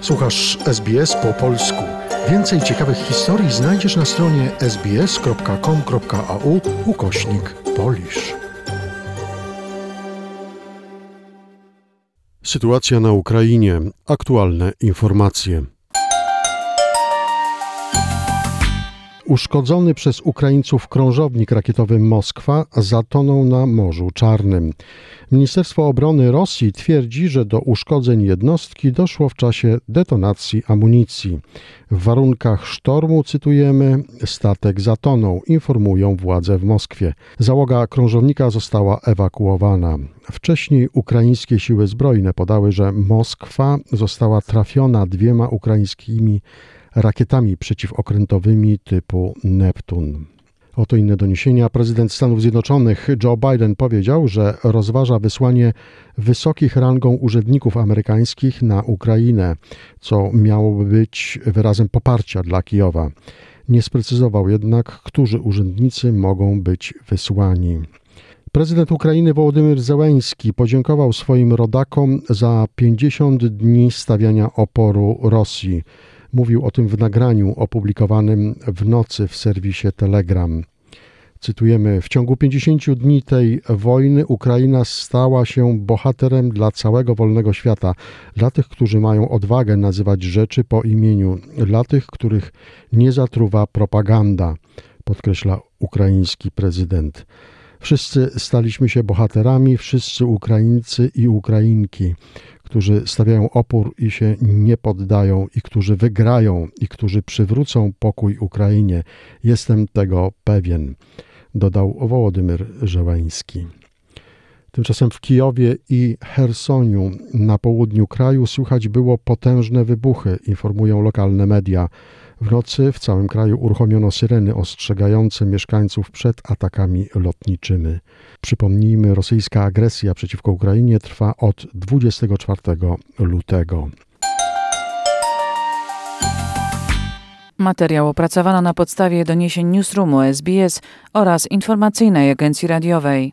Słuchasz SBS po polsku. Więcej ciekawych historii znajdziesz na stronie sbs.com.au ukośnik polisz. Sytuacja na Ukrainie. Aktualne informacje. Uszkodzony przez Ukraińców krążownik rakietowy Moskwa zatonął na Morzu Czarnym. Ministerstwo Obrony Rosji twierdzi, że do uszkodzeń jednostki doszło w czasie detonacji amunicji. W warunkach sztormu, cytujemy, statek zatonął, informują władze w Moskwie. Załoga krążownika została ewakuowana. Wcześniej ukraińskie siły zbrojne podały, że Moskwa została trafiona dwiema ukraińskimi rakietami przeciwokrętowymi typu Neptun. Oto inne doniesienia. Prezydent Stanów Zjednoczonych Joe Biden powiedział, że rozważa wysłanie wysokich rangą urzędników amerykańskich na Ukrainę, co miałoby być wyrazem poparcia dla Kijowa. Nie sprecyzował jednak, którzy urzędnicy mogą być wysłani. Prezydent Ukrainy Wołodymyr Zełęński podziękował swoim rodakom za 50 dni stawiania oporu Rosji. Mówił o tym w nagraniu opublikowanym w nocy w serwisie Telegram. Cytujemy: W ciągu 50 dni tej wojny Ukraina stała się bohaterem dla całego wolnego świata, dla tych, którzy mają odwagę nazywać rzeczy po imieniu, dla tych, których nie zatruwa propaganda, podkreśla ukraiński prezydent. Wszyscy staliśmy się bohaterami, wszyscy Ukraińcy i Ukrainki którzy stawiają opór i się nie poddają, i którzy wygrają, i którzy przywrócą pokój Ukrainie. Jestem tego pewien, dodał Wołodymyr Żeleński. Tymczasem w Kijowie i Hersoniu na południu kraju słychać było potężne wybuchy, informują lokalne media. W nocy w całym kraju uruchomiono syreny ostrzegające mieszkańców przed atakami lotniczymi. Przypomnijmy, rosyjska agresja przeciwko Ukrainie trwa od 24 lutego. Materiał opracowano na podstawie doniesień Newsroomu SBS oraz informacyjnej agencji radiowej.